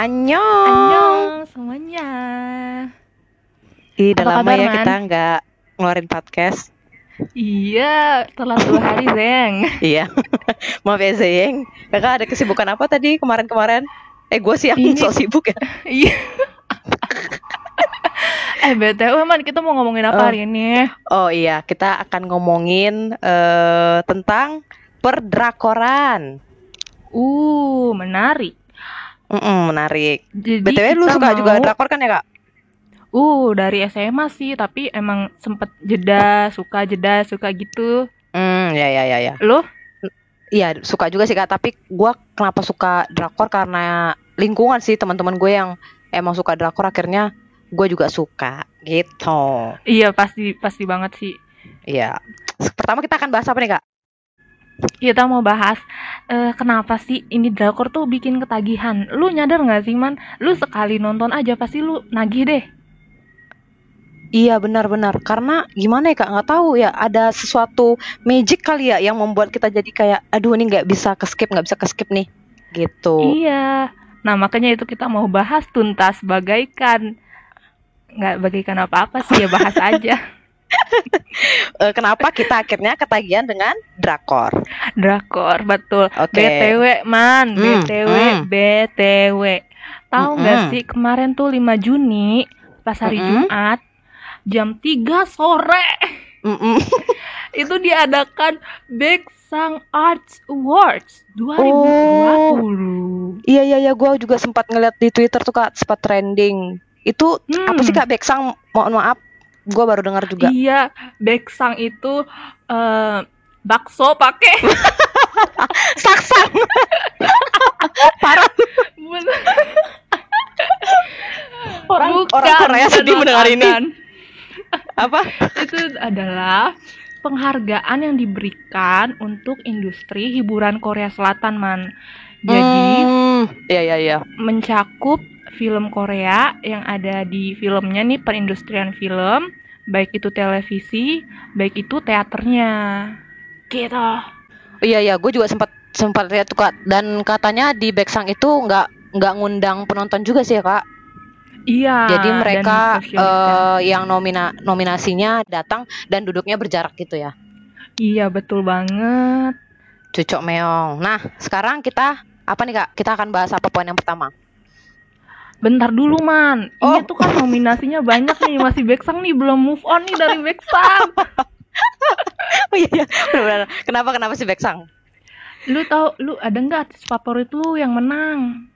Annyeong. Annyeong semuanya. Ih, udah Apa lama kabar, ya Man? kita nggak ngeluarin podcast. Iya, telat dua hari, Zeng. Iya. Maaf ya Zeng. Kakak ada kesibukan apa tadi kemarin-kemarin? Eh, gue sih yang sok sibuk ya. Iya. eh, BTW, Man, kita mau ngomongin apa Oh. hari ini? Oh iya, kita akan ngomongin eh, tentang perdrakoran. Uh, menarik. Mm-mm, menarik. Jadi BTW lu suka juga mau- drakor kan ya, Kak? Uh, dari SMA sih, tapi emang sempet jeda, suka jeda, suka gitu. Hmm, ya ya ya ya. Lo? Iya, suka juga sih Kak, tapi gua kenapa suka drakor karena lingkungan sih teman-teman gue yang emang suka drakor akhirnya gue juga suka gitu. Iya, pasti pasti banget sih. Iya. Pertama kita akan bahas apa nih, Kak? Kita mau bahas eh, kenapa sih ini drakor tuh bikin ketagihan. Lu nyadar nggak sih, Man? Lu sekali nonton aja pasti lu nagih deh. Iya benar-benar karena gimana ya kak nggak tahu ya ada sesuatu magic kali ya yang membuat kita jadi kayak aduh ini nggak bisa ke skip nggak bisa ke skip nih gitu. Iya. Nah, makanya itu kita mau bahas tuntas bagaikan nggak bagaikan apa-apa sih ya bahas aja. Eh, kenapa kita akhirnya ketagihan dengan drakor? Drakor, betul. Oke. BTW, Man, Hmm, BTW, hmm. BTW. Tahu nggak Mm-mm. sih kemarin tuh 5 Juni pas hari Mm-mm. Jumat jam 3 sore Mm-mm. itu diadakan Beksang Arts Awards 2020. Iya iya iya gue juga sempat ngeliat di Twitter tuh kak sempat trending. Itu Hmm. apa sih kak Beksang? Mohon maaf, gue baru dengar juga. Iya, Beksang itu eh, bakso pakai Saksang. Parah. Orang Bukan, orang Korea sedih mendengar ini. Apa? Itu adalah penghargaan yang diberikan untuk industri hiburan Korea Selatan, Man. Jadi Hmm, iya iya iya. mencakup film Korea yang ada di filmnya nih perindustrian film, baik itu televisi, baik itu teaternya. Gitu. Iya iya, gue juga sempat sempat lihat tuh kak. Dan katanya di Beksang itu nggak nggak ngundang penonton juga sih ya kak. Iya. Jadi mereka eh, yang nomina nominasinya datang dan duduknya berjarak gitu ya. Iya, betul banget. Cucok meong. Nah sekarang kita apa nih kak? Kita akan bahas apa poin yang pertama? Bentar dulu, Man. Ini Oh. tuh kan nominasinya banyak nih, masih Beksang nih belum move on nih dari Beksang. Oh iya iya. Benar-benar. Kenapa kenapa sih Beksang? Lu tahu lu ada nggak artis favorit lu yang menang?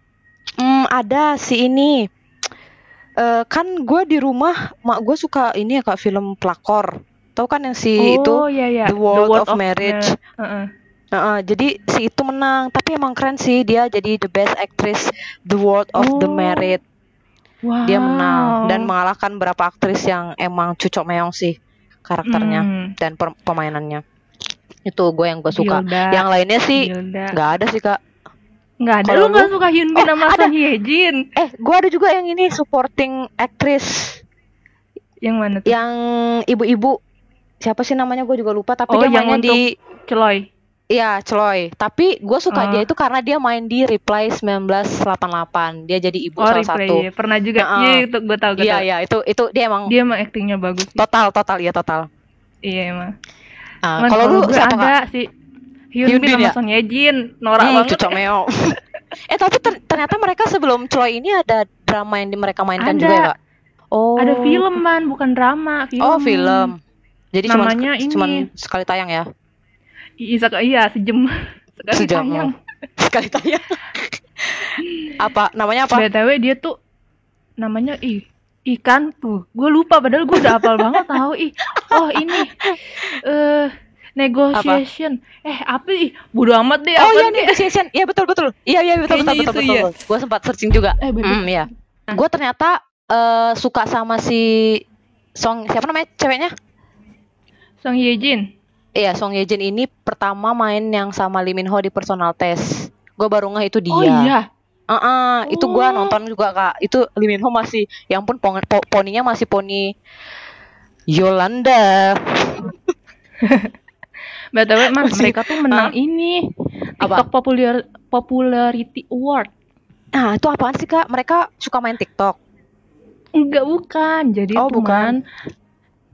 Hmm ada si ini. Eh kan gue di rumah mak gue suka ini ya kak film pelakor. Tahu kan yang si itu oh iya iya. The World of Marriage. Mar- Heeh. Heeh, jadi si itu menang, tapi emang keren sih dia jadi the best actress The World of the Oh. Married. Wow. Dia menang dan mengalahkan beberapa aktris yang emang cucok meong sih karakternya Hmm, dan pemainannya. Itu gue yang gue suka. Yang lainnya sih nggak ada sih kak. Nggak ada. Kalau Lu nggak suka Hyun Bin Oh, sama Hye Jin? Eh, gue ada juga yang ini supporting actress Yang mana tuh? yang ibu-ibu. Siapa sih namanya gue juga lupa. Tapi Oh, dia yang mainnya di Celoy. Iya, Chloe. Tapi gue suka Oh. dia itu karena dia main di Reply 1988. Dia jadi ibu Oh, salah replay. satu. ya. Pernah juga. Iya, itu gue tahu Iya iya itu itu dia emang Dia emang aktingnya bagus. sih. total total iya total. Iya emang. Man, kalau lu siapa ada kak? sih. Hyun, Hyun Bin sama ya? Song Hye Jin. Norak Hmm, banget. cucok meo. eh tapi ter- ternyata mereka sebelum Chloe ini ada drama yang mereka mainkan Ada. juga ya kak? Oh. Ada film man, bukan drama. Film. Oh film. Jadi cuma Namanya ini. cuman sekali tayang ya? Iya, sek- iya sejam. Sekali Sejam, tayang. Sekali tayang. apa namanya apa? BTW dia tuh namanya ih ikan tuh. Gue lupa padahal gue udah hafal banget tahu ih. Oh ini eh negotiation. Eh apa ih? Bodo amat deh Oh apa iya negotiation. Iya betul betul. Iya iya betul betul Kayaknya betul itu, betul. Gue sempat searching juga. Eh, betul. Hmm, iya. Gue ternyata eh, suka sama si Song siapa namanya ceweknya? Song Hye Jin. Iya, Song Ye Jin ini pertama main yang sama Lee Min Ho di personal test. Gue baru ngeh itu dia. Oh iya. Ah, itu gua Oh. nonton juga kak. Itu Lee Min Ho masih, yang pun pon- po- poninya masih poni Yolanda. BTW Mas, mereka tuh menang ini Apa? TikTok Popular Popularity Award. ah itu apaan sih kak mereka suka main TikTok Enggak bukan. Jadi Oh, bukan.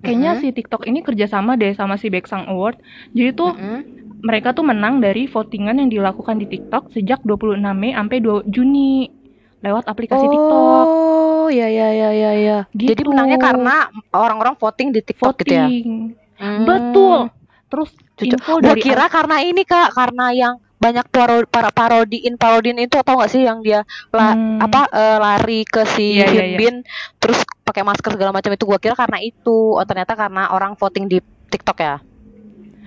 Kayaknya Mm-mm. si TikTok ini kerjasama deh sama si Beksang Award. Jadi tuh Mm-mm. mereka tuh menang dari votingan yang dilakukan di TikTok sejak 26 Mei sampai 2 Juni lewat aplikasi TikTok. Oh, ya ya ya ya ya. Jadi Gitu. menangnya karena orang-orang voting di TikTok gitu ya. Voting. Hmm. Betul. Terus Cucu. info Gua dari kira karena ini Kak, karena yang banyak paro, para parodiin parodiin itu atau gak sih yang dia la- Hmm. apa eh, lari ke si Iya, iya, Hyun iya. Bin terus pakai masker segala macam itu gua kira karena itu. Oh, ternyata karena orang voting di TikTok ya.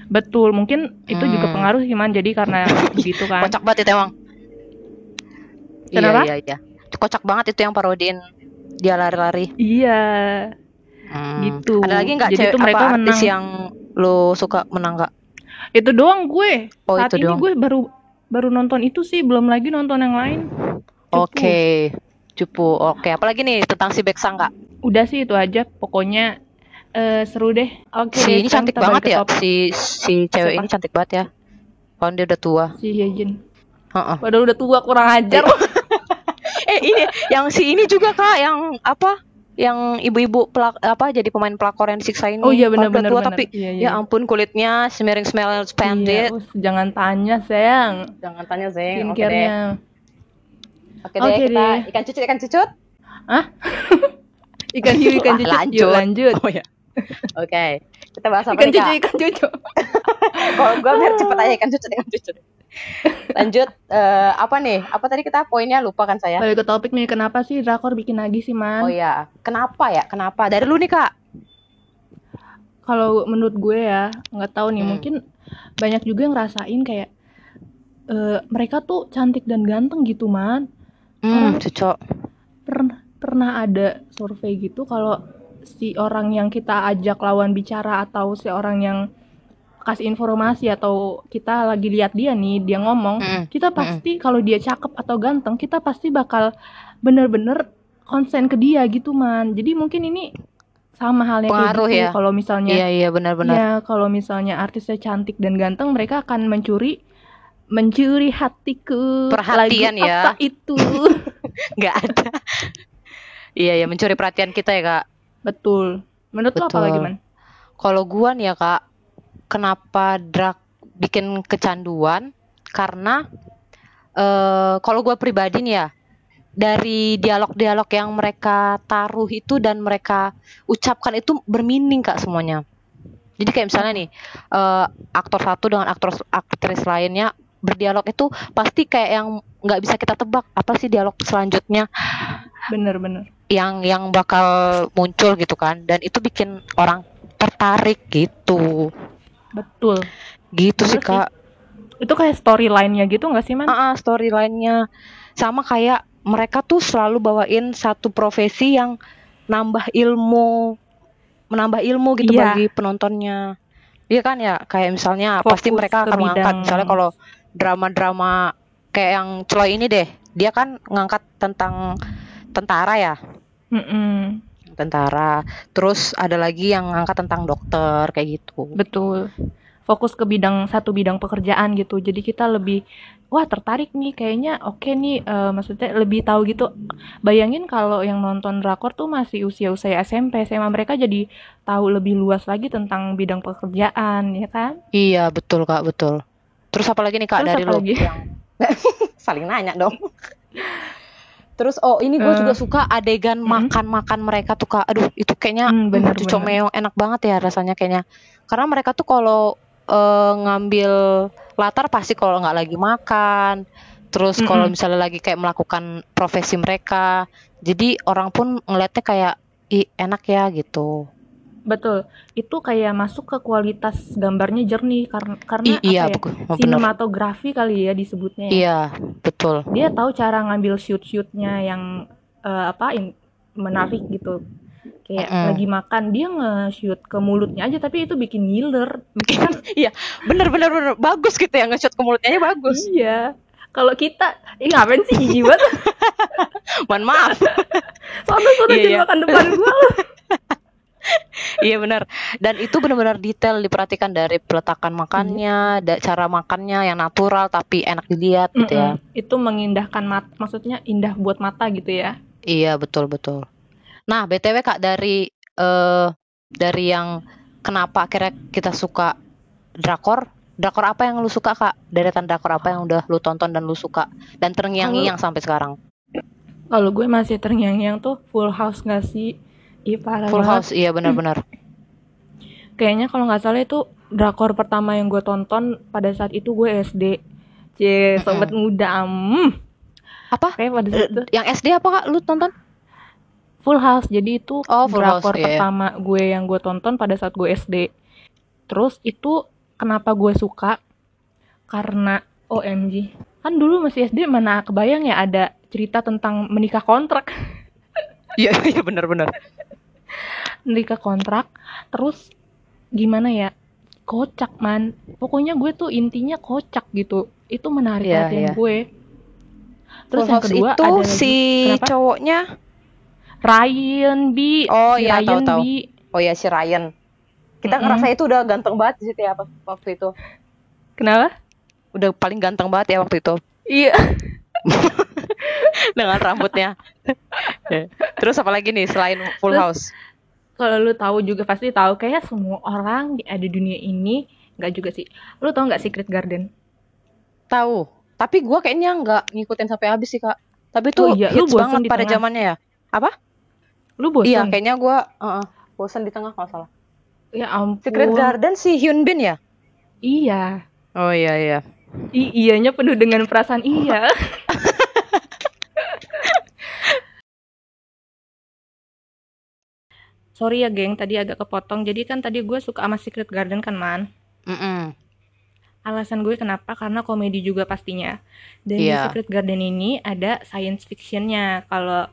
betul, mungkin itu juga Hmm. pengaruh sih man. Jadi karena begitu kan. Kocak banget itu emang. Kenapa? Iya, iya, iya. Kocak banget itu yang parodiin dia lari-lari. Iya. Hmm. Gitu. Ada lagi nggak cewek mereka apa artis menang. yang lo suka menang nggak? Itu doang gue. Oh, Saat itu ini doang. gue baru baru nonton itu sih, belum lagi nonton yang lain. Cupu. Oke, cupu. Oke, apalagi nih tentang si Beksang kak? Udah sih itu aja. Pokoknya eh, seru deh. Oke. si deh, ini cantik banget ya, topik. si si cewek Siapa? ini cantik banget ya. Kalau dia udah tua. Si Hyejin. Heeh. Padahal udah tua kurang ajar. Eh ini, yang si ini juga kak, yang apa? Yang ibu-ibu pelak apa jadi pemain pelakor yang disiksa ini. Oh iya benar-benar. tua benar. tapi Iya, iya. ya ampun kulitnya smearing smell Iya, splendid. us, jangan tanya sayang. Jangan tanya Zeng. Oke deh. Oke deh, Oke kita deh. ikan cucut ikan cucut. Ikan hiu, ikan Wah, cucut. lanjut. Yuk lanjut. Oh ya. Oke. Kita bahas apa Ikan nih kak? cucu, ikan cucu. Kalau gue biar cepet aja ikan cucut ikan cucut. Lanjut eh, apa nih? Apa tadi kita poinnya lupa kan saya? Balik ke topik nih, kenapa sih drakor bikin lagi sih, Man? Oh ya, kenapa ya? Kenapa? Dari lu nih kak? Kalau menurut gue ya, nggak tahu nih, Hmm. mungkin banyak juga yang ngerasain kayak eh, mereka tuh cantik dan ganteng gitu, Man. Hmm, cocok. Pernah pernah ada survei gitu kalau si orang yang kita ajak lawan bicara atau si orang yang kasih informasi atau kita lagi lihat dia nih, dia ngomong, Mm-mm. kita pasti kalau dia cakep atau ganteng, kita pasti bakal bener-bener konsen ke dia gitu, Man. Jadi mungkin ini sama halnya Pengaruh gitu. ya? Kalau misalnya Iya iya benar-benar. Ya, kalau misalnya artisnya cantik dan ganteng, mereka akan mencuri mencuri hatiku. Perhatian Lagu ya. Apa itu? Nggak ada. iya ya mencuri perhatian kita ya kak. Betul. Menurut lo apa Betul. lagi, Man? Kalau gua nih ya kak, kenapa drag bikin kecanduan? Karena eh kalau gua pribadi nih ya, dari dialog-dialog yang mereka taruh itu dan mereka ucapkan itu bermeaning kak semuanya. Jadi kayak misalnya nih, eh, aktor satu dengan aktor aktris lainnya berdialog itu pasti kayak yang nggak bisa kita tebak apa sih dialog selanjutnya Bener-bener. yang yang bakal muncul gitu kan dan itu bikin orang tertarik gitu Betul. gitu Bener sih sih. kak Itu kayak storyline-nya gitu nggak sih, Man? ah ah, storyline-nya sama kayak mereka tuh selalu bawain satu profesi yang nambah ilmu menambah ilmu gitu Iya. bagi penontonnya iya kan ya kayak misalnya pasti Fokus mereka ke akan mengangkat misalnya kalau drama-drama kayak yang Chloe ini deh dia kan ngangkat tentang tentara ya Mm-mm. Tentara terus ada lagi yang ngangkat tentang dokter kayak gitu Betul. Fokus ke bidang satu bidang pekerjaan gitu. Jadi kita lebih wah tertarik nih kayaknya oke nih eh, maksudnya lebih tahu gitu. Bayangin kalau yang nonton drakor tuh masih usia-usia SMP, SMA mereka jadi tahu lebih luas lagi tentang bidang pekerjaan, ya kan? iya betul kak betul terus apa lagi nih kak Terus dari lo yang saling nanya dong terus oh ini gue Eh, juga suka adegan makan-makan mereka tuh kak. Aduh itu kayaknya Hmm, bener, mm, bener. comeo enak banget ya rasanya kayaknya. Karena mereka tuh kalau eh, ngambil latar pasti kalau nggak lagi makan terus kalau Mm-mm. misalnya lagi kayak melakukan profesi mereka jadi orang pun ngeliatnya kayak ih enak ya gitu Betul. Itu kayak masuk ke kualitas gambarnya jernih karena karena I- iya apa ya? betul oh, bener. Sinematografi kali ya disebutnya ya. iya betul Dia tahu cara ngambil shoot-shootnya yang eh, apa in- menarik gitu. Kayak Mm-mm. lagi makan dia nge-shoot ke mulutnya aja tapi itu bikin ngiler. bikin iya bener bener bener bagus gitu ya nge-shot ke mulutnya aja bagus Iya. Kalau kita, ih ngapain sih jijik banget? mohon maaf Soalnya soalnya Iya, jangan iya. makan depan gua. Iya benar. Dan itu benar-benar detail diperhatikan dari peletakan makannya, da- cara makannya yang natural tapi enak dilihat gitu ya. Itu mengindahkan mata, maksudnya indah buat mata gitu ya. Iya betul betul. Nah btw kak dari eh dari yang kenapa akhirnya kita suka drakor, drakor apa yang lu suka kak? Deretan drakor apa yang udah lu tonton dan lu suka dan terngiang-ngiang sampai sekarang? Kalau gue masih terngiang-ngiang tuh Full House gak sih? Ih parah Full banget. House, iya benar-benar. Kayaknya kalau nggak salah itu drakor pertama yang gue tonton pada saat itu gue SD. Cie, sobat muda. Mm. Apa? Kayak pada saat itu Eh, Yang SD apa kak? Lu tonton? Full House. Jadi itu Oh, Full House, drakor iya, iya. pertama gue yang gue tonton pada saat gue SD. Terus itu kenapa gue suka? Karena OMG. Kan dulu masih SD mana kebayang ya ada cerita tentang menikah kontrak. Iya iya benar-benar. Menikah kontrak. Terus gimana ya? Kocak man. Pokoknya gue tuh intinya kocak gitu. Itu menarik Iya, perhatian iya. gue. Terus Full yang kedua itu ada lagi si Kenapa? cowoknya Ryan B. Oh, si iya, Ryan tahu-tahu. B. Oh ya si Ryan. Kita Mm-mm. ngerasa itu udah ganteng banget di situ ya waktu itu. Kenapa? Udah paling ganteng banget ya waktu itu Iya. dengan rambutnya. Terus apa lagi nih selain Full Terus- House? Kalau lu tahu juga pasti tahu kayak semua orang di ada di dunia ini nggak juga sih. Lu tahu nggak Secret Garden? Tahu. Tapi gua kayaknya nggak ngikutin sampai habis sih kak. Tapi Oh tuh iya, lu hits bosen banget pada zamannya ya. Apa? Lu bosan? Iya kayaknya gua uh-uh, bosan di tengah kalau salah. Ya ampun. Secret Garden si Hyun Bin ya? Iya. Oh iya iya. I iyanya penuh dengan perasaan iya. Sorry ya geng, tadi agak kepotong. Jadi kan tadi gue suka sama Secret Garden kan man. Mm-mm. Alasan gue kenapa? Karena komedi juga pastinya. Dan di Iya. Secret Garden ini ada science fictionnya. Kalau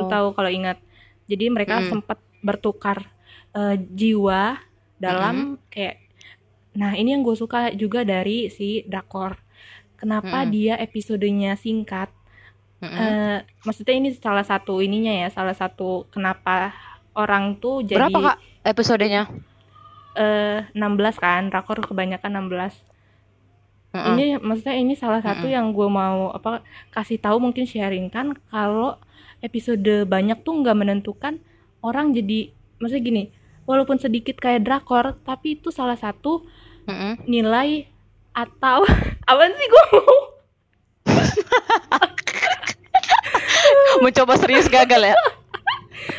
lu Oh. tahu kalau ingat. Jadi mereka Mm. sempat bertukar eh, jiwa dalam kayak nah ini yang gue suka juga dari si Drakor. Kenapa Mm-mm. dia episodenya singkat? Mm-mm. Eh, maksudnya ini salah satu ininya ya, salah satu kenapa orang tuh jadi Berapa kak episodenya? eh 16 kan, Drakor kebanyakan 16. Mm-mm. Ini maksudnya ini salah satu Mm-mm. yang gue mau apa kasih tahu mungkin sharing kan kalau episode banyak tuh nggak menentukan orang jadi maksudnya gini walaupun sedikit kayak drakor tapi itu salah satu Mm-mm. nilai atau apaan sih gue mau Mencoba serius gagal ya?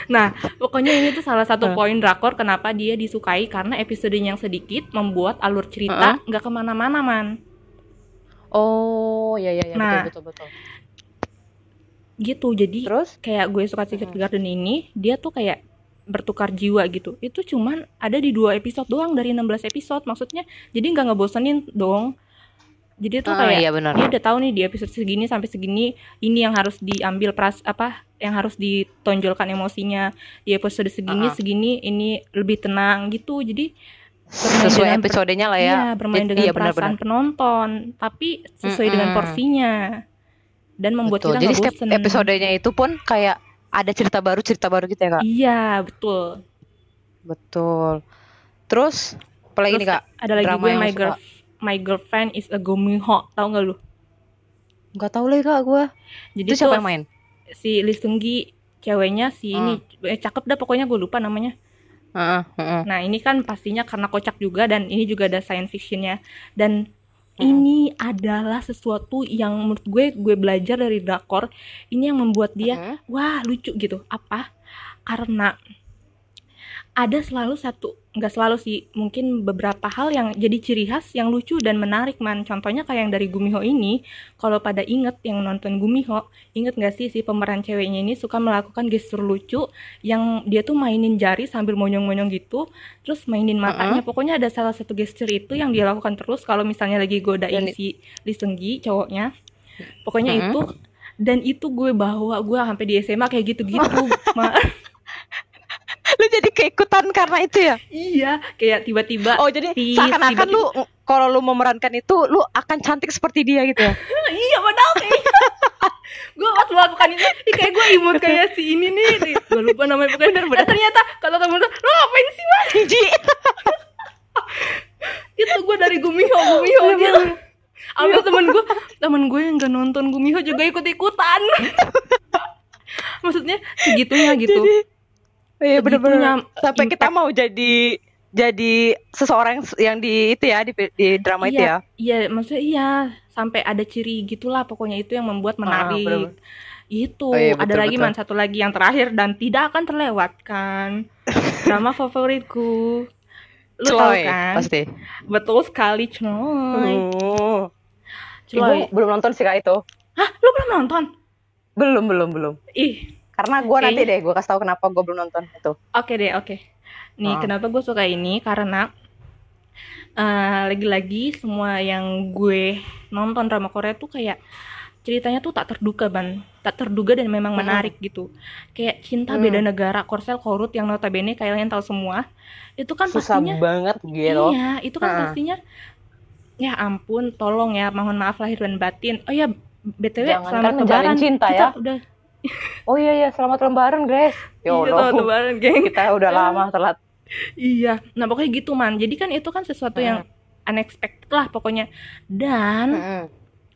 nah pokoknya ini tuh salah satu Hmm. poin drakor kenapa dia disukai karena episodenya yang sedikit membuat alur cerita nggak ke mana-mana man Oh iya iya iya Nah. betul betul betul. gitu jadi Terus? kayak gue suka Secret Mm-mm. Garden ini dia tuh kayak bertukar jiwa gitu itu cuman ada di dua episode doang dari 16 episode maksudnya jadi nggak ngebosenin dong jadi tuh Ah, kayak iya benar. dia udah tahu nih di episode segini sampai segini ini yang harus diambil pras apa yang harus ditonjolkan emosinya di episode segini Ah, ah. segini ini lebih tenang gitu jadi Sesuai dengan episodenya lah ya. iya bermain dengan iya, perasaan benar-benar. penonton tapi sesuai dengan Mm-mm. porsinya dan membuat Betul. kita Jadi setiap bosen episodenya itu pun kayak ada cerita baru cerita baru gitu ya kak. iya betul Betul. Terus apa lagi Terus nih kak? ada lagi drama gue yang my lo suka? My girlfriend is a gomiho tau gak lu Gak tau lagi kak gue. jadi Itu siapa yang main? si Lee Seung Gi ceweknya si ini eh, cakep dah pokoknya gue lupa namanya Heeh, heeh. nah ini kan pastinya karena kocak juga dan ini juga ada science fictionnya dan Mm-mm. ini adalah sesuatu yang menurut gue gue belajar dari drakor ini yang membuat dia Heeh. wah lucu gitu apa karena ada selalu satu nggak selalu sih mungkin beberapa hal yang jadi ciri khas yang lucu dan menarik man contohnya kayak yang dari Gumiho ini kalau pada inget yang nonton Gumiho inget nggak sih si pemeran ceweknya ini suka melakukan gestur lucu yang dia tuh mainin jari sambil monyong-monyong gitu terus mainin matanya pokoknya ada salah satu gestur itu yang dia lakukan terus kalau misalnya lagi godain Dan- si Lee Seung Gi cowoknya pokoknya Mm-mm. itu dan itu gue bawa gue sampai di SMA kayak gitu-gitu. Lu jadi keikutan karena itu ya? iya kayak tiba-tiba Oh jadi seakan-akan lu kalau lu memerankan itu lu akan cantik seperti dia gitu ya? iya padahal kayak gue pas melakukan itu ih, kayak gue imut kayak si ini nih. Gue lupa namanya pokoknya bener, ternyata kata temen gue lo ngapain sih mas? Itu gue dari Gumiho Gumiho dia ambil temen gue temen gue yang gak nonton Gumiho juga ikut ikutan maksudnya segitunya gitu Iya bener-bener sampai kita mau jadi jadi seseorang yang di itu ya di, di drama itu ya. iya maksudnya iya sampai ada ciri gitulah pokoknya itu yang membuat menarik bener-bener. itu Oh iya, ada betul, lagi betul. man satu lagi yang terakhir dan tidak akan terlewatkan drama favoritku lu tahu Celoy, kan pasti. betul sekali Celoy Oh. Celoy Ibu belum nonton sih kak itu. hah lu belum nonton Belum belum belum. ih Karena gua nanti Kayaknya- deh gua kasih tahu kenapa gua belum nonton itu. Oke deh, oke. Nih, Ah. kenapa gue suka ini? Karena eh, lagi-lagi semua yang gue nonton drama Korea tuh kayak ceritanya tuh tak terduga, ban, tak terduga dan memang Mm-mm. menarik gitu. Kayak cinta Hmm. beda negara, Korsel Korut yang notabene kalian tahu semua, itu kan Susah pastinya, banget gitu. iya, itu kan Ah. pastinya, ya ampun, tolong ya, mohon maaf lahir dan batin. Oh ya, btw, Jangankan selamat menjalin lebaran. cinta Kita ya. udah, Oh iya iya selamat lebaran guys. Ya iya, selamat lebaran, geng. Kita udah lama telat. Iya, nah pokoknya gitu man. Jadi kan itu kan sesuatu yang unexpected lah pokoknya. Dan Mm-mm.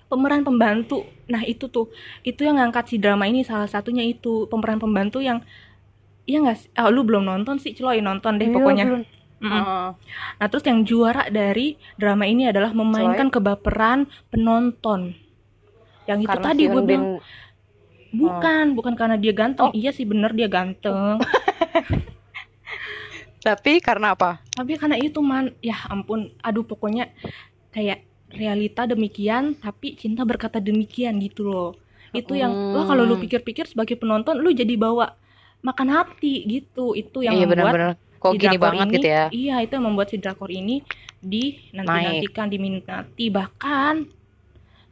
pemeran pembantu, nah itu tuh, itu yang ngangkat si drama ini salah satunya itu pemeran pembantu yang Iya nggak sih? Ah, lu belum nonton sih, Celoy nonton deh Iya, pokoknya. belum. Mm-mm. Heeh. Nah, terus yang juara dari drama ini adalah memainkan kebaperan penonton. Yang itu Karena tadi si gue bilang Bin- bukan, bukan karena dia ganteng. Oh. Iya sih bener dia ganteng. Tapi karena apa? Tapi karena itu man, ya ampun, aduh pokoknya kayak realita demikian, tapi cinta berkata demikian gitu loh. Itu yang, Hmm. wah kalau lu pikir-pikir sebagai penonton, lu jadi bawa makan hati gitu. Itu yang iya membuat benar-benar. Kok si gini drakor banget ini, gitu ya? Iya, itu yang membuat si drakor ini dinanti-nantikan, diminati, bahkan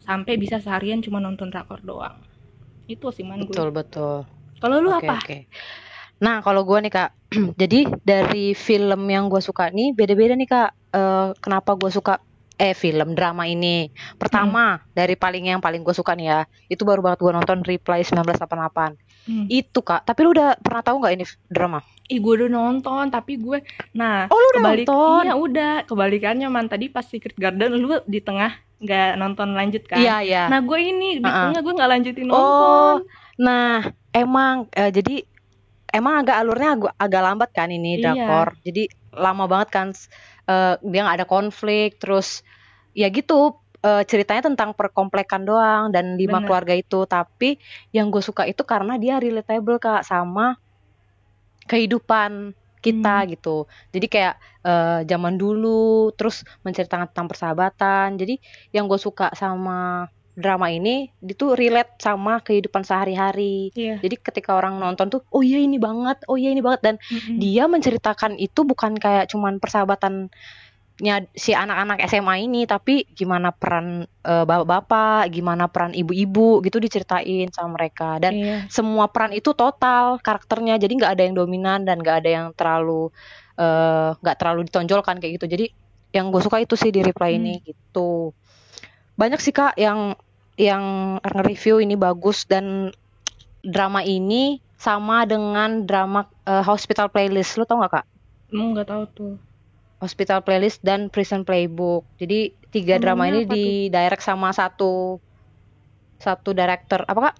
sampai bisa seharian cuma nonton drakor doang. Itu sih man gue. Betul betul. Kalau lu Oke apa? oke. Nah kalau gua nih kak, jadi dari film yang gua suka nih beda-beda nih kak. Eh, kenapa gua suka eh film drama ini? Pertama dari paling yang paling gue suka nih ya, itu baru banget gua nonton Reply 1988. Hmm. Itu kak. Tapi lu udah pernah tahu nggak ini drama? Ih, gue udah nonton, tapi gue, nah, Oh lu udah kebalik, nonton? iya udah, kebalikannya man tadi pas Secret Garden lu di tengah nggak nonton lanjut kan? Iya iya. Nah gue ini di Uh-uh. tengah gue nggak lanjutin Oh, nonton. nah emang eh, jadi emang agak alurnya agak, agak lambat kan ini Iya. drakor. Jadi lama banget kan eh, dia nggak ada konflik terus ya gitu eh, ceritanya tentang perkomplekan doang dan lima Bener. keluarga itu. Tapi yang gue suka itu karena dia relatable Kak sama kehidupan kita Hmm. gitu. Jadi kayak eh, zaman dulu terus menceritakan tentang persahabatan. Jadi yang gue suka sama drama ini itu relate sama kehidupan sehari-hari. Iya. Jadi ketika orang nonton tuh, oh iya ini banget, oh iya ini banget dan Mm-mm. dia menceritakan itu bukan kayak cuman persahabatannya si anak-anak SMA ini, tapi gimana peran eh, bapak-bapak, gimana peran ibu-ibu gitu diceritain sama mereka dan Iya. semua peran itu total karakternya jadi nggak ada yang dominan dan nggak ada yang terlalu eh, nggak terlalu ditonjolkan kayak gitu jadi yang gue suka itu sih di reply ini Hmm. gitu banyak sih kak yang yang nge-review ini bagus dan drama ini sama dengan drama eh, Hospital Playlist lu tau nggak kak Emang nggak tahu tuh. Hospital Playlist dan Prison Playbook jadi tiga drama Samanya ini di direct sama satu satu director apa kak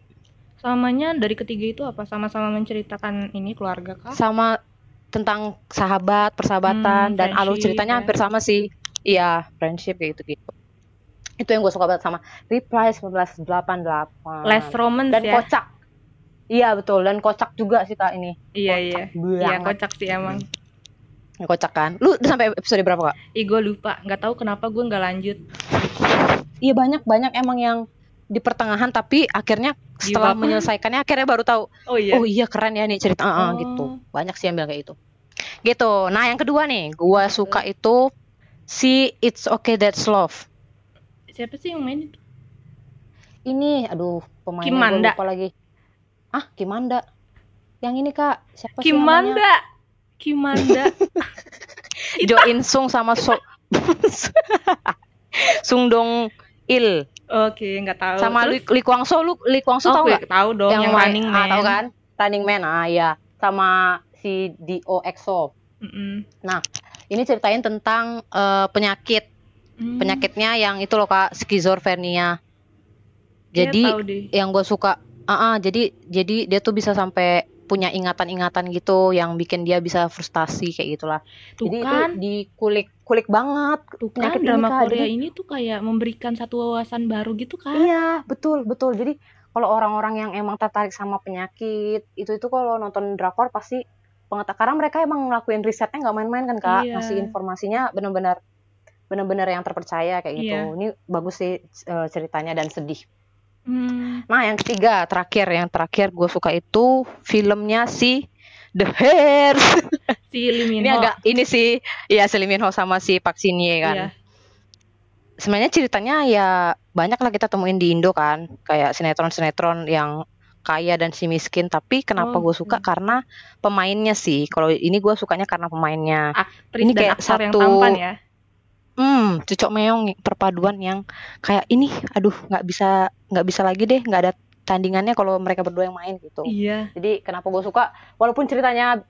Samanya dari ketiga itu apa? Sama-sama menceritakan ini keluarga kah? sama tentang sahabat, persahabatan Hmm, dan alur ceritanya ya. hampir sama sih. Iya, friendship kayak gitu-gitu. Itu yang gue suka banget sama Reply 1988. Less romance dan ya. kocak. Iya betul dan kocak juga sih kak ini. Iya iya. Iya Banget. kocak sih emang. Kocak kan. Lu udah sampai episode berapa kak? Ih gue lupa, nggak tahu kenapa gue nggak lanjut. Iya banyak banyak emang yang di pertengahan tapi akhirnya setelah menyelesaikannya akhirnya baru tahu. Oh iya. oh iya keren ya nih cerita. Ah, Oh. gitu. Banyak sih yang bilang kayak gitu. Gitu. Nah yang kedua nih gua suka itu si It's Okay That's Love. Siapa sih yang main itu? ini aduh pemainnya Kimanda. lupa lagi. Ah Kimanda? Yang ini kak. Siapa sih namanya Kimanda. Jo In Sung sama So Sung Dong Il Oke, nggak tahu. Sama Terus? Lee Kwang Soo, lu Lee Kwang Soo Oh, tahu nggak? tahu dong yang, main- Running ah, Man. tahu kan? Running Man, ah ya. Sama si Dio EXO. Mm-mm. Ini ceritain tentang eh, penyakit, Hmm, penyakitnya yang itu loh kak, skizofrenia. kayaknya Jadi yang gue suka, ah ah, jadi jadi dia tuh bisa sampai punya ingatan-ingatan gitu yang bikin dia bisa frustasi kayak gitulah. Tuh Jadi kan, itu dikulik-kulik banget. tuh kan ini, drama Kak. Korea Jadi- ini tuh kayak memberikan satu wawasan baru gitu kan. Iya, betul, betul. Jadi kalau orang-orang yang emang tertarik sama penyakit, itu itu kalau nonton drakor pasti pengetahuan karena mereka emang ngelakuin risetnya nggak main-main kan kak, Iya. ngasih informasinya benar-benar benar-benar yang terpercaya kayak gitu. Iya. Ini bagus sih eh, ceritanya dan sedih. Hmm, Nah yang ketiga terakhir yang terakhir gue suka itu filmnya si The Hairs. si Min ini agak ini sih ya si Lee Min Ho sama si Park Shin Ye kan. Iya. sebenarnya ceritanya ya banyak lah kita temuin di Indo kan kayak sinetron-sinetron yang kaya dan si miskin tapi kenapa Oh, gue suka gitu. karena pemainnya sih kalau ini gue sukanya karena pemainnya Aktris Ini dan kayak aktor yang satu- tampan ya. Hmm cucok meong perpaduan yang kayak ini aduh nggak bisa nggak bisa lagi deh nggak ada tandingannya kalau mereka berdua yang main gitu Iya. jadi kenapa gue suka walaupun ceritanya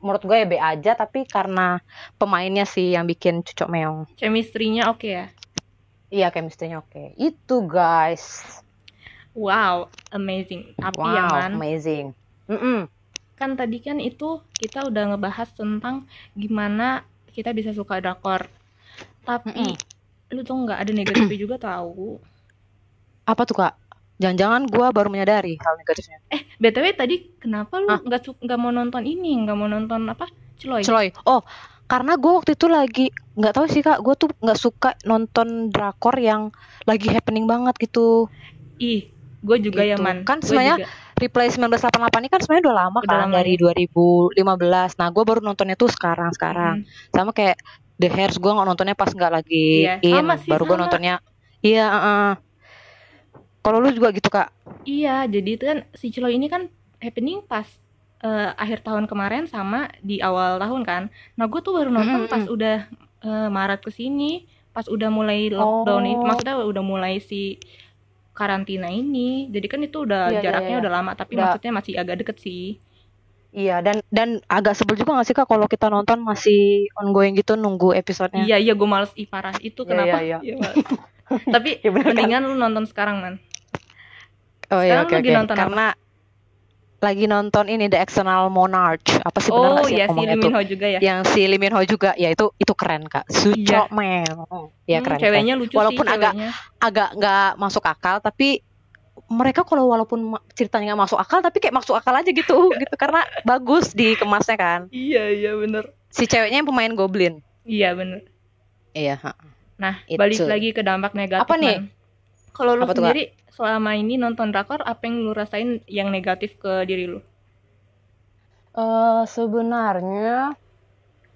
menurut gue ya B aja tapi karena pemainnya sih yang bikin cucok meong Chemistry-nya oke ya. iya chemistry-nya oke itu guys Wow, amazing. Tapi wow ya man, amazing Mm-mm. kan tadi kan itu kita udah ngebahas tentang gimana kita bisa suka drakor. Tapi lu tuh nggak ada negatifnya juga tahu. Apa tuh kak? Jangan-jangan gua baru menyadari hal negatifnya. BTW tadi kenapa lu Hah? nggak su- nggak mau nonton ini, nggak mau nonton apa? Celoy. Celoy. Oh, karena gua waktu itu lagi nggak tahu sih kak. Gua tuh nggak suka nonton drakor yang lagi happening banget gitu. Ih, gue juga ya Gitu. man. Kan sebenarnya juga. Replay 1988 ini kan sebenarnya udah lama Udah kan lama, dari 2015. Nah, gua baru nontonnya tuh sekarang sekarang. Mm. Sama kayak The Hairs gua nggak nontonnya pas nggak lagi Iya, in. sama sih, baru gua sama. nontonnya. Iya. uh-uh. Kalau lu juga gitu kak? Iya, jadi itu kan si Celoy ini kan happening pas eh, akhir tahun kemarin sama di awal tahun kan. Nah, gue tuh baru nonton Mm-mm. pas udah eh, Maret ke sini, pas udah mulai lockdown ini, Oh. maksudnya udah mulai si karantina ini. Jadi kan itu udah Iya, iya, jaraknya iya. udah lama, tapi Udah. maksudnya masih agak deket sih. Iya dan dan agak sebel juga gak sih kak kalau kita nonton masih ongoing gitu nunggu episodenya. Iya, iya, gue males ih parah. Itu Iya, kenapa? iya, Iya, males. tapi Ya bener kan? mendingan lu nonton sekarang, man. Oh iya oke lagi oke. nonton apa? Karena lagi nonton ini The External Monarch. Apa sih benar Oh, sih iya si Lee? Min Ho juga ya. Yang si Lee Min Ho juga, ya itu itu keren kak. Suco Iya. mel. Iya Hmm, keren. keren. ceweknya lucu Walaupun sih agak ceweknya. agak nggak masuk akal, tapi mereka kalau walaupun ceritanya nggak masuk akal, tapi kayak masuk akal aja gitu, gitu karena bagus dikemasnya kan. Iya, iya bener. Si ceweknya yang pemain Goblin. Iya bener. Iya. ha. Nah, Itu. balik lagi ke dampak negatif. Apa nih? Kalau lu Apa tuh, sendiri selama ini nonton drakor, apa yang lu rasain yang negatif ke diri lu? Eh sebenarnya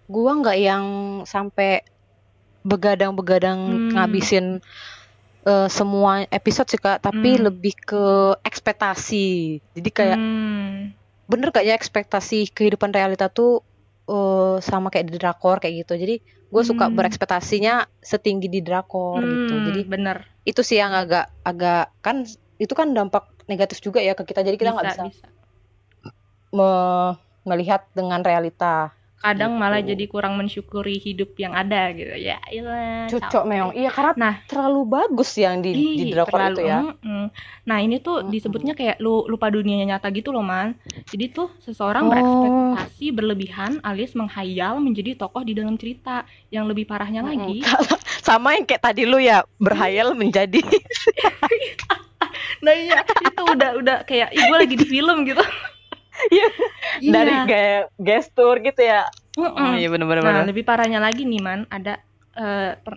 gua nggak yang sampai begadang-begadang Hmm. ngabisin eh, semua episode sih kak, tapi Hmm. lebih ke ekspektasi. Jadi kayak Hmm, bener gak ya ekspektasi kehidupan realita tuh eh, sama kayak di drakor kayak gitu. Jadi gue suka Hmm. berekspektasinya setinggi di drakor gitu. hmm, Jadi bener. itu sih yang agak agak kan itu kan dampak negatif juga ya ke kita. Jadi kita nggak bisa, bisa, bisa. me- melihat dengan realita. Kadang Gitu. malah jadi kurang mensyukuri hidup yang ada gitu. Ya, iyalah. Cocok meong. Iya karena Nah, terlalu bagus yang di di drakor terlalu, itu ya. mm-mm. Nah, ini tuh disebutnya kayak lu lupa dunia nyata gitu loh, Man. Jadi tuh seseorang Oh. berekspektasi berlebihan alias menghayal menjadi tokoh di dalam cerita. Yang lebih parahnya Mm-mm. lagi, Sama yang kayak tadi lu ya berhayal menjadi nah iya, itu udah udah kayak gue lagi di film gitu. Iya. Iya. dari kayak gestur gitu ya. Mm-mm. Oh iya bener-bener. Nah, lebih parahnya lagi nih, Man, ada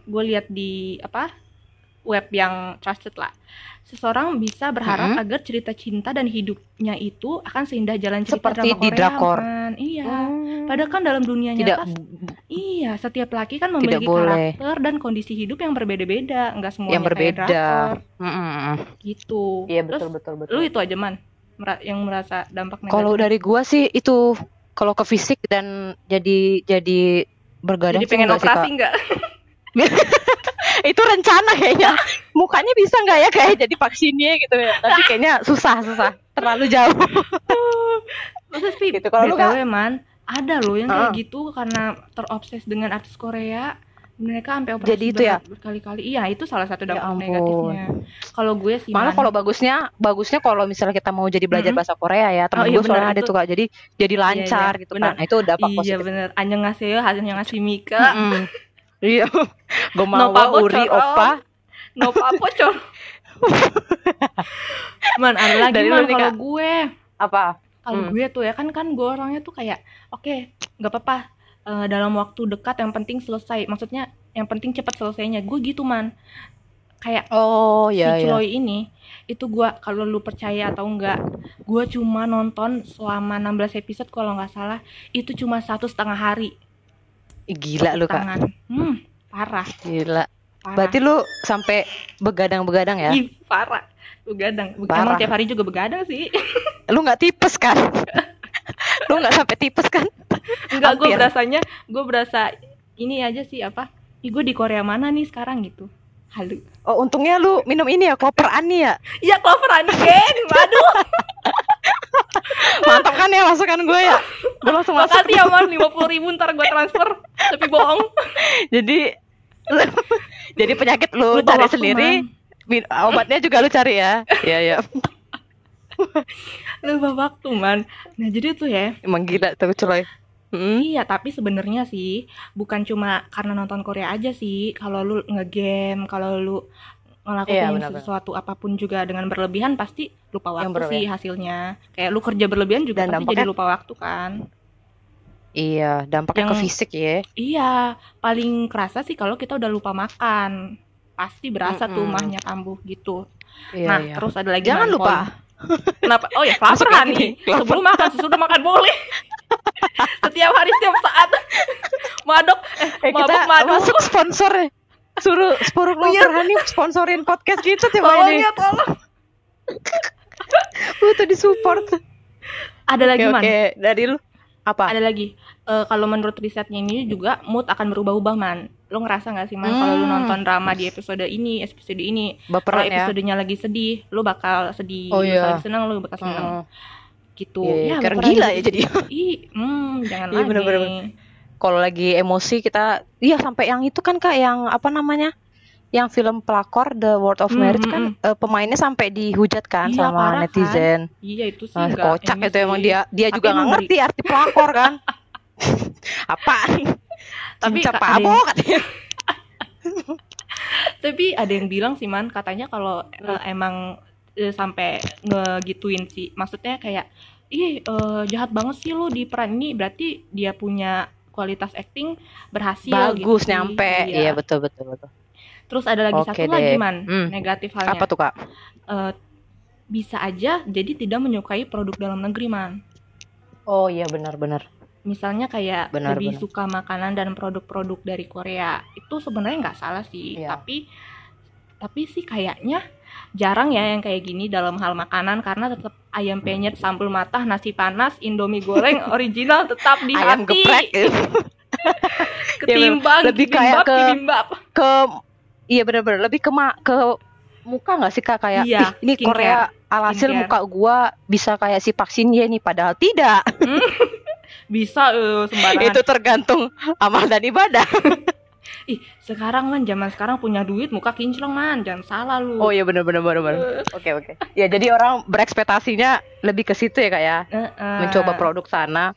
gue lihat di apa? web yang trusted lah. Seseorang bisa berharap Mm-mm. agar cerita cinta dan hidupnya itu akan seindah jalan cerita Seperti drama di Korea, drakor. Man. Iya. Hmm. Padahal kan dalam dunia tidak nyata Iya, setiap laki kan memiliki boleh. karakter dan kondisi hidup yang berbeda-beda, nggak semuanya yang kayak berbeda. drakor, Mm-mm. gitu. Iya Terus betul betul betul. lu itu aja man, yang merasa dampak negatif. Kalau dari gua sih itu kalau ke fisik dan jadi jadi bergadang Jadi pengen enggak sih, operasi Kak. nggak? itu rencana kayaknya mukanya bisa nggak ya kayak jadi vaksinnya gitu ya tapi kayaknya susah susah terlalu jauh Masa sih Gitu, kalau lu BTW man ada loh yang kayak Heeh. gitu karena terobses dengan artis Korea mereka sampai operasi Jadi itu ya? berkali-kali. Iya itu salah satu Ya dampak ampun. negatifnya. Kalau gue sih malah kalau bagusnya bagusnya kalau misalnya kita mau jadi belajar Mm-mm. bahasa Korea ya temen Oh, iya gue soalnya ada tuh kak. Jadi jadi lancar iya, gitu benar. kan nah, itu dampak iya positif. bener annyeonghaseyo hasilnya ngasih Mika. Iya. Gue mau No uri corong. opa. No apa cor man ada lagi Dari man kalau gue. Apa? Kalau Hmm. gue tuh ya kan kan gue orangnya tuh kayak oke nggak apa-apa eh, dalam waktu dekat yang penting selesai. Maksudnya yang penting cepat selesainya. Gue gitu man. Kayak oh si ya ya Chloe ini itu gue kalau lu percaya atau enggak gue cuma nonton selama 16 episode kalau nggak salah. Itu cuma satu setengah hari. Gila lu kak. Tangan hmm parah. Gila. Parah. Berarti lu sampai begadang-begadang ya? Ih, parah. Begadang. Be- Parah. emang tiap hari juga begadang sih. Lu nggak tipes kan lu nggak sampai tipes kan? Enggak gue berasanya gue berasa ini aja sih apa? Ih, gue di Korea mana nih sekarang gitu? Halu. Oh untungnya lu minum ini ya koper ani ya? Iya Clover Ani geng Aduh mantap kan ya masukan gue ya? Gue langsung masuk. Makasih ya man 50 ribu ntar gue transfer. Tapi bohong. Jadi jadi penyakit lu, Lupa cari sendiri obatnya juga lu cari ya? Iya ya Lupa waktu man. Nah jadi tuh ya. Emang gila tuh coy. Hmm. Iya tapi sebenarnya sih Bukan cuma karena nonton Korea aja sih. Kalau lu ngegame Kalau lu ngelakuin Iya, sesuatu apa pun juga dengan berlebihan pasti lupa Yang waktu sih hasilnya. Kayak lu kerja berlebihan juga Dan pasti dampaknya- jadi lupa waktu kan. Iya dampaknya ke Yang- fisik ya. Iya paling kerasa sih kalau kita udah lupa makan. Pasti berasa tuh Mm-mm. mahnya kambuh gitu. Iya, nah iya. terus ada lagi jangan lupa. Kenapa? Oh ya, nih, lapar. Sebelum makan, sesudah makan boleh. setiap hari, setiap saat. Madok, eh, eh, kita mabuk madu. masuk sponsor ya suruh suruh Oh, iya. Lover Honey sponsorin podcast gitu tiap Tolong ini ya, tolong. butuh disupport Ada lagi, oke Man. oke dari lu apa Ada lagi. Eh, kalau menurut risetnya ini juga mood akan berubah-ubah, Man. Lo ngerasa nggak sih, Man, kalau lu Hmm. nonton drama di episode ini, episode ini, kalau ya episodenya lagi sedih, lu bakal sedih. Oh, iya. lagi senang, lu bakal senang. Heeh. Gitu. Iya, iya, kayak baperan gila ya jadi. Ih, hmm, jangan Iya, lagi. bener-bener. kalau lagi emosi kita iya sampai yang itu kan kak yang apa namanya yang film pelakor The World of Hmm, Marriage hmm, kan eh, pemainnya sampai dihujat kan Iya, sama parah kan? netizen Iya, itu sih Ah, nggak kocak itu emang sih. dia dia Tapi juga nggak emang ngerti arti pelakor kan apa Tapi katanya Tapi ada yang bilang sih man, katanya kalau eh, emang eh, sampai ngegituin sih, maksudnya kayak, ih eh, jahat banget sih lu di peran ini, berarti dia punya kualitas acting berhasil bagus gitu nyampe Iya. iya betul betul betul Terus ada lagi Oke satu lagi deh. man, Hmm. negatif halnya. apa tuh kak Eh, bisa aja jadi tidak menyukai produk dalam negeri man. oh iya benar benar Misalnya kayak Benar, lebih benar. suka makanan dan produk-produk dari Korea, itu sebenarnya nggak salah sih, Iya. tapi tapi sih kayaknya jarang ya yang kayak gini dalam hal makanan karena tetap ayam penyet sambal matah nasi panas indomie goreng original tetap di ayam hati geprek ketimbang lebih kayak ke- kibimbap. ke iya benar-benar lebih ke ma- ke muka nggak sih kak kayak Iya, "Ih, ini skincare. Korea alhasil muka gua bisa kayak si vaksin ya nih padahal tidak. Bisa eh, sembarangan. Itu tergantung amal dan ibadah. Ih sekarang man zaman sekarang punya duit muka kinclong man. Jangan salah lu. Oh iya benar-benar benar-benar oke oke. Ya jadi orang berekspektasinya lebih ke situ ya kak ya? Eh, eh, mencoba produk sana.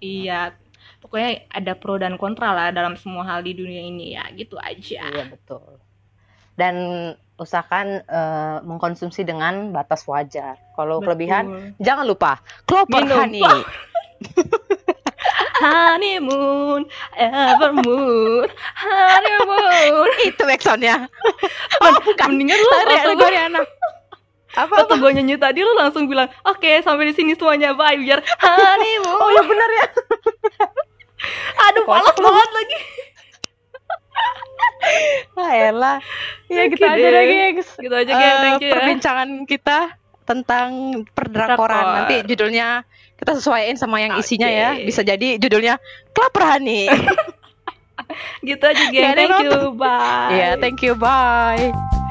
Iya. Pokoknya ada pro dan kontra lah dalam semua hal di dunia ini ya gitu aja. Iya betul. Dan usahakan eh, mengkonsumsi dengan batas wajar. Kalau Betul. kelebihan jangan lupa Clover Minum. Honey. Honeymoon evermoon honeymoon. Itu backsoundnya oh bukan. mendingan lu waktu Goriana apa waktu gue nyanyi tadi lu langsung bilang oke sampai di sini semuanya bye. Biar honeymoon oh ya benar ya. Aduh malas banget lagi Ah, elah. Ya gitu aja deh. gengs. gitu aja kayak thank you ya perbincangan kita tentang perdrakoran. Drakor. Nanti judulnya kita sesuaiin sama yang isinya Oke. ya. Bisa jadi judulnya Kelaper Honey. gitu aja geng Nggak ada thank you bye Ya, thank you. Bye.